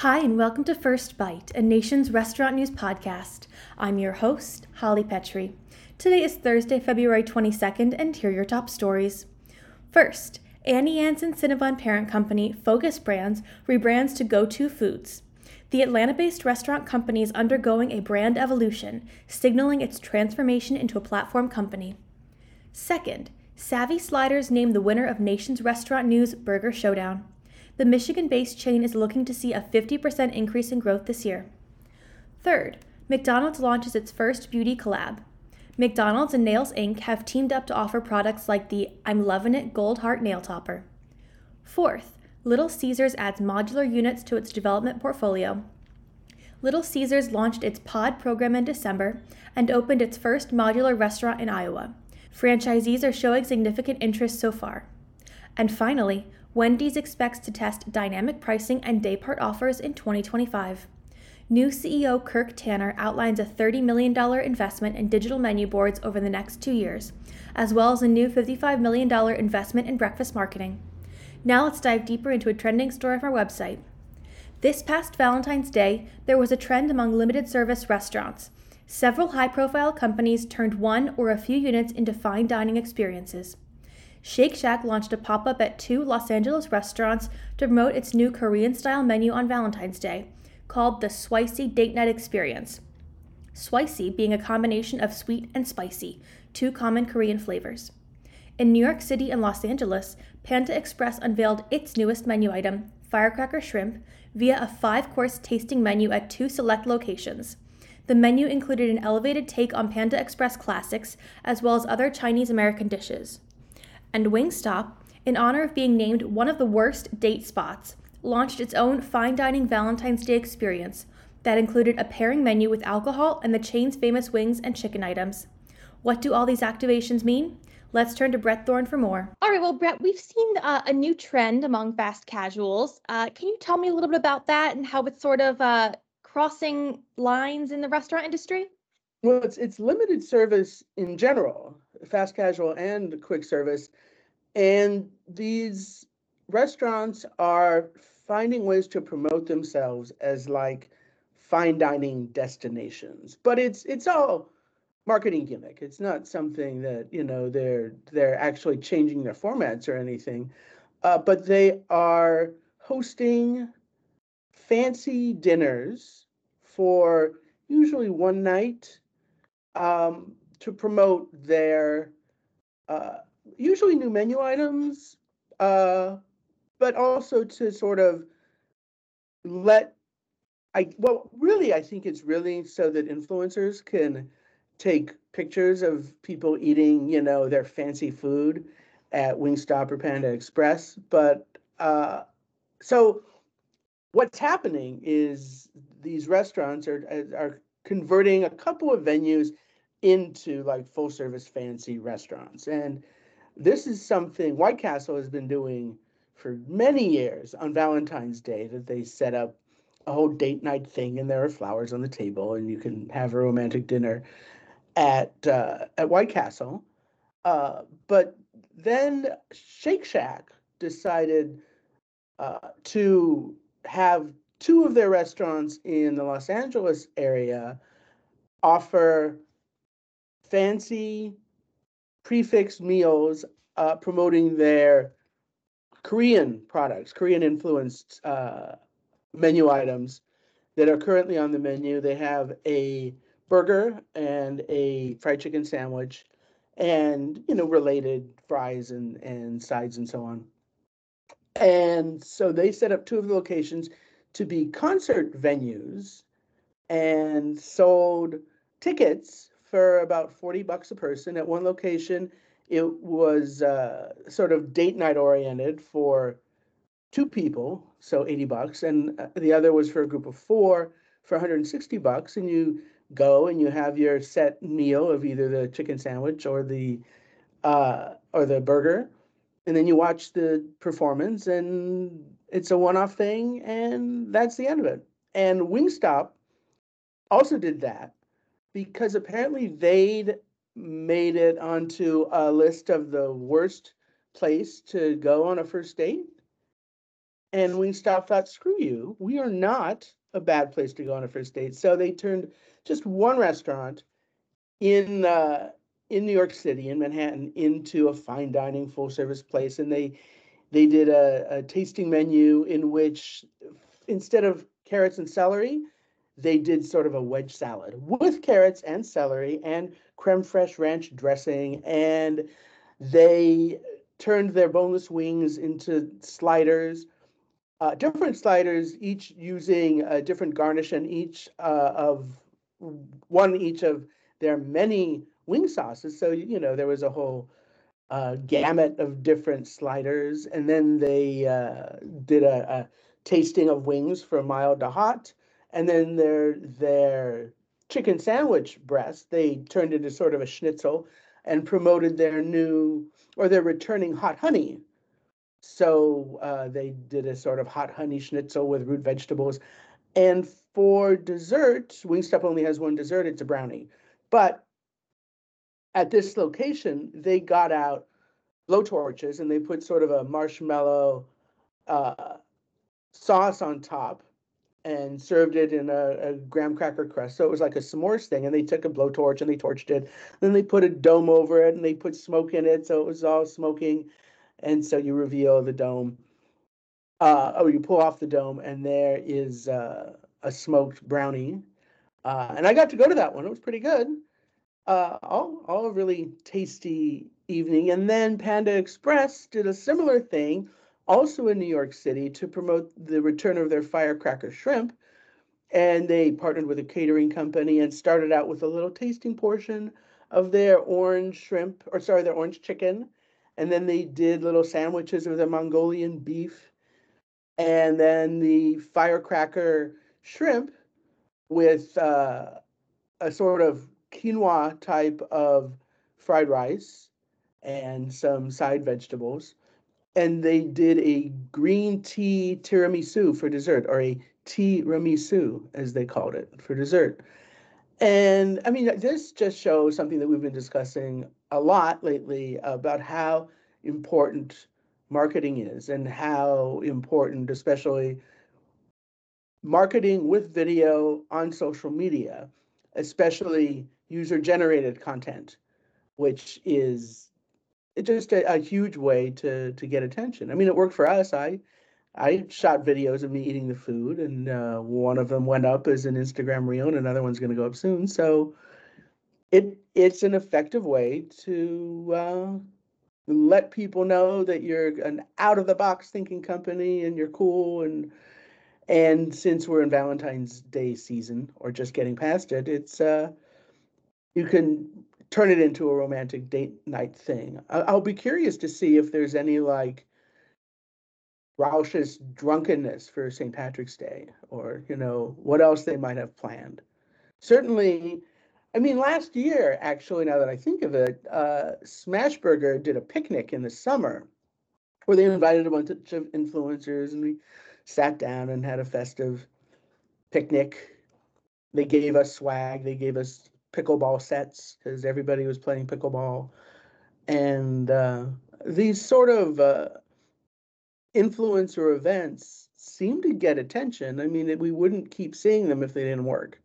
Hi, and welcome to First Bite, a nation's restaurant news podcast. I'm your host, Holly Petre. Today is Thursday, February 22nd, and here are your top stories. First, Anne's and Cinnabon parent company, Focus Brands, rebrands to Go To Foods. The Atlanta based restaurant company is undergoing a brand evolution, signaling its transformation into a platform company. Second, Savvy Sliders named the winner of Nation's Restaurant News Burger Showdown. The Michigan based chain is looking to see a 50% increase in growth this year. Third, McDonald's launches its first beauty collab. McDonald's and Nails Inc. have teamed up to offer products like the I'm Lovin' It Gold Heart Nail Topper. Fourth, Little Caesars adds modular units to its development portfolio. Little Caesars launched its pod program in December and opened its first modular restaurant in Iowa. Franchisees are showing significant interest so far. And finally, Wendy's expects to test dynamic pricing and daypart offers in 2025. New CEO Kirk Tanner outlines a $30 million investment in digital menu boards over the next two years, as well as a new $55 million investment in breakfast marketing. Now let's dive deeper into a trending story from our website. This past Valentine's Day, there was a trend among limited service restaurants. Several high profile companies turned one or a few units into fine dining experiences. Shake Shack launched a pop up at two Los Angeles restaurants to promote its new Korean style menu on Valentine's Day, called the Swicy Date Night Experience. Swicy being a combination of sweet and spicy, two common Korean flavors. In New York City and Los Angeles, Panda Express unveiled its newest menu item, firecracker shrimp, via a five course tasting menu at two select locations. The menu included an elevated take on Panda Express classics, as well as other Chinese American dishes. And Wingstop, in honor of being named one of the worst date spots, launched its own fine dining Valentine's Day experience that included a pairing menu with alcohol and the chain's famous wings and chicken items. What do all these activations mean? Let's turn to Bret Thorn for more. All right, well, Brett, we've seen uh, a new trend among fast casuals. Uh, can you tell me a little bit about that and how it's sort of uh, crossing lines in the restaurant industry? Well, it's it's limited service in general, fast casual and quick service, and these restaurants are finding ways to promote themselves as like fine dining destinations. But it's it's all marketing gimmick. It's not something that you know they're they're actually changing their formats or anything, uh, but they are hosting fancy dinners for usually one night um, to promote their uh, usually new menu items, uh, but also to sort of let I well really I think it's really so that influencers can take pictures of people eating, you know, their fancy food at Wingstop or Panda Express. But uh, so what's happening is these restaurants are are converting a couple of venues into like full service fancy restaurants. And this is something White Castle has been doing for many years. On Valentine's Day that they set up a whole date night thing and there are flowers on the table and you can have a romantic dinner at uh, at White Castle, uh, but then Shake Shack decided uh, to have two of their restaurants in the Los Angeles area offer fancy prix fixe meals uh, promoting their Korean products, Korean influenced uh, menu items that are currently on the menu. They have a burger and a fried chicken sandwich and you know related fries and and sides and so on and so they set up two of the locations to be concert venues and sold tickets for about 40 bucks a person at one location it was uh, sort of date night oriented for two people so 80 bucks and uh, the other was for a group of four for 160 bucks and you go and you have your set meal of either the chicken sandwich or the uh, or the burger, and then you watch the performance, and it's a one-off thing, and that's the end of it. And Wingstop also did that because apparently they'd made it onto a list of the worst place to go on a first date. And Wingstop thought, screw you, we are not a bad place to go on a first date. So they turned just one restaurant in uh, in New York City, in Manhattan, into a fine dining full service place. And they they did a, a tasting menu in which instead of carrots and celery, they did sort of a wedge salad with carrots and celery and creme fraiche ranch dressing. And they turned their boneless wings into sliders, uh, different sliders, each using a different garnish and each uh, of one each of their many wing sauces. So, you know, there was a whole uh, gamut of different sliders. And then they uh, did a, a tasting of wings from mild to hot. And then their their chicken sandwich breast, they turned into sort of a schnitzel and promoted their new or their returning hot honey. So uh, they did a sort of hot honey schnitzel with root vegetables. And for dessert, Wingstop only has one dessert, it's a brownie. But at this location, they got out blow torches and they put sort of a marshmallow uh, sauce on top and served it in a, a, graham cracker crust. So it was like a s'mores thing. And they took a blowtorch and they torched it. Then they put a dome over it and they put smoke in it. So it was all smoking. And so you reveal the dome. Uh, oh, you pull off the dome and there is uh, a smoked brownie. Uh, and I got to go to that one. It was pretty good. Uh, all, all really tasty evening. And then Panda Express did a similar thing also in New York City to promote the return of their firecracker shrimp. And they partnered with a catering company and started out with a little tasting portion of their orange shrimp, or sorry, their orange chicken. And then they did little sandwiches of the Mongolian beef. And then the firecracker shrimp with uh, a sort of quinoa type of fried rice and some side vegetables and they did a green tea tiramisu for dessert, or a tea tiramisu, as they called it, for dessert. And I mean, this just shows something that we've been discussing a lot lately about how important marketing is and how important, especially marketing with video on social media, especially user generated content, which is it's just a, a huge way to to get attention. I mean, it worked for us. I I shot videos of me eating the food, and uh, one of them went up as an Instagram reel, and another one's going to go up soon. So it it's an effective way to uh, let people know that you're an out of the box thinking company and you're cool and and since we're in Valentine's Day season or just getting past it, it's uh, you can turn it into a romantic date night thing. I- will be curious to see if there's any like raucous drunkenness for St. Patrick's Day or, you know, what else they might have planned. Certainly, I mean, last year, actually, now that I think of it, uh, Smashburger did a picnic in the summer where they invited a bunch of influencers and we sat down and had a festive picnic. They gave us swag, they gave us pickleball sets because everybody was playing pickleball. And uh, these sort of uh, influencer events seem to get attention. I mean, we wouldn't keep seeing them if they didn't work.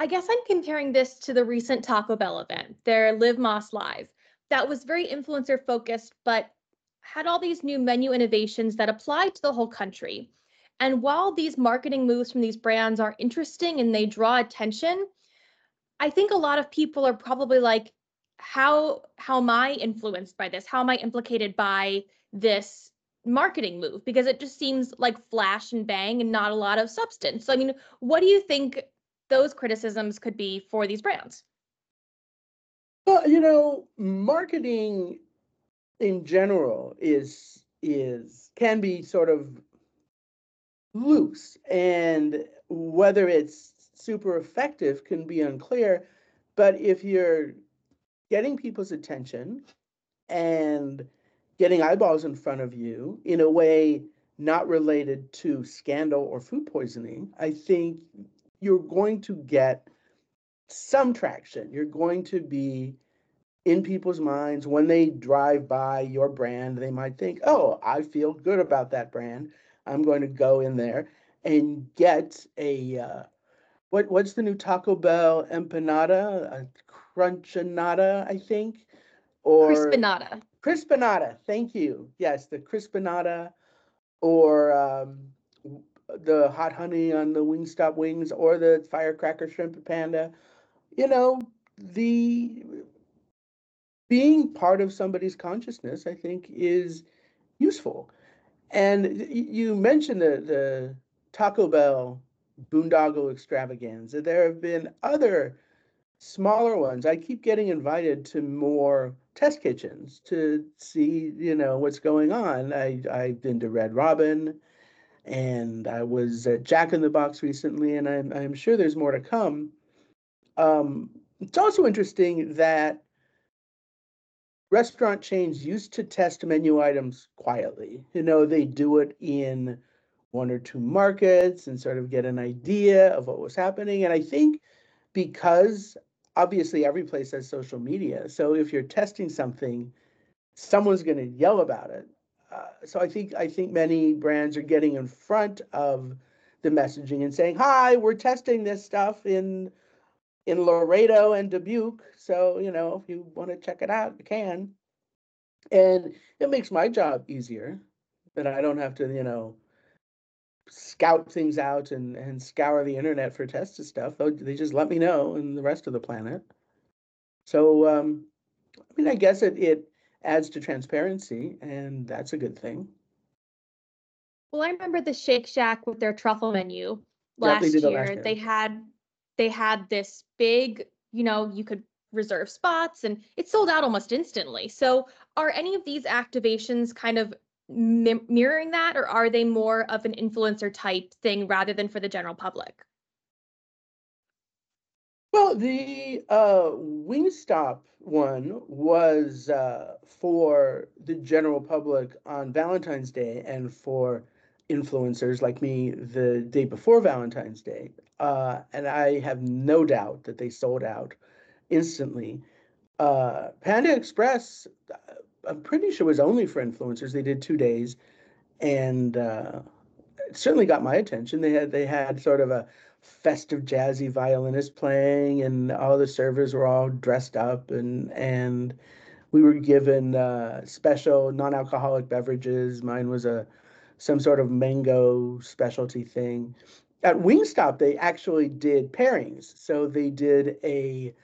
I guess I'm comparing this to the recent Taco Bell event, their Live Más Live. That was very influencer focused, but had all these new menu innovations that applied to the whole country. And while these marketing moves from these brands are interesting and they draw attention, I think a lot of people are probably like, how how am I influenced by this? How am I implicated by this marketing move? Because it just seems like flash and bang and not a lot of substance. So I mean, what do you think those criticisms could be for these brands? Well, you know, marketing in general is is can be sort of loose and whether it's super effective can be unclear but if you're getting people's attention and getting eyeballs in front of you in a way not related to scandal or food poisoning i think you're going to get some traction you're going to be in people's minds when they drive by your brand. They might think, oh, I feel good about that brand. I'm going to go in there and get a uh, what what's the new Taco Bell empanada, a crunchinada, I think, or Crispanada. crispanada. Thank you. Yes, the crispanada, or um, the hot honey on the Wingstop wings, or the firecracker shrimp and panda. You know, the being part of somebody's consciousness, I think, is useful. And you mentioned the the Taco Bell boondoggle extravaganza. There have been other smaller ones. I keep getting invited to more test kitchens to see, you know, what's going on. I I've been to Red Robin and I was at Jack in the Box recently, and I'm I'm sure there's more to come. Um, it's also interesting that restaurant chains used to test menu items quietly. You know, they do it in one or two markets and sort of get an idea of what was happening. And I think because obviously every place has social media, so if you're testing something, someone's going to yell about it. Uh, so I think I think many brands are getting in front of the messaging and saying, "Hi, we're testing this stuff in in Laredo and Dubuque. So, you know, if you want to check it out, you can. And it makes my job easier that I don't have to, you know, scout things out and, and scour the internet for tested stuff. They they just let me know and the rest of the planet. So, um, I mean, I guess it, it adds to transparency, and that's a good thing. Well, I remember the Shake Shack with their truffle menu Yeah, they last year. last year. They had they had this big, you know, you could reserve spots and it sold out almost instantly. So, are any of these activations kind of mi- mirroring that or are they more of an influencer type thing rather than for the general public? Well, the uh, Wingstop one was uh, for the general public on Valentine's Day and for influencers like me the day before Valentine's Day. Uh, and I have no doubt that they sold out instantly. Uh, Panda Express, uh, I'm pretty sure was only for influencers. They did two days, and uh, it certainly got my attention. They had they had sort of a festive jazzy violinist playing and all the servers were all dressed up and and we were given uh, special non-alcoholic beverages mine was a some sort of mango specialty thing at wingstop they actually did pairings so they did a,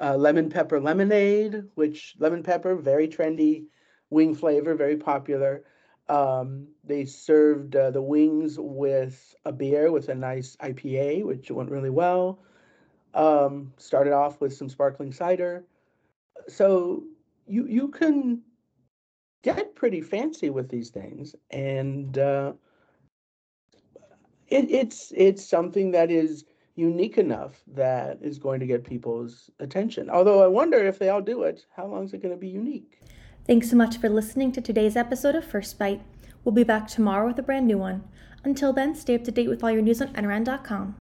lemon pepper lemonade which lemon pepper very trendy wing flavor very popular um, they served uh, the wings with a beer with a nice IPA, which went really well. Um, started off with some sparkling cider. So you you can get pretty fancy with these things, and uh, it, it's it's something that is unique enough that is going to get people's attention. Although I wonder if they all do it, how long is it going to be unique? Thanks so much for listening to today's episode of First Bite. We'll be back tomorrow with a brand new one. Until then, stay up to date with all your news on NRN.com.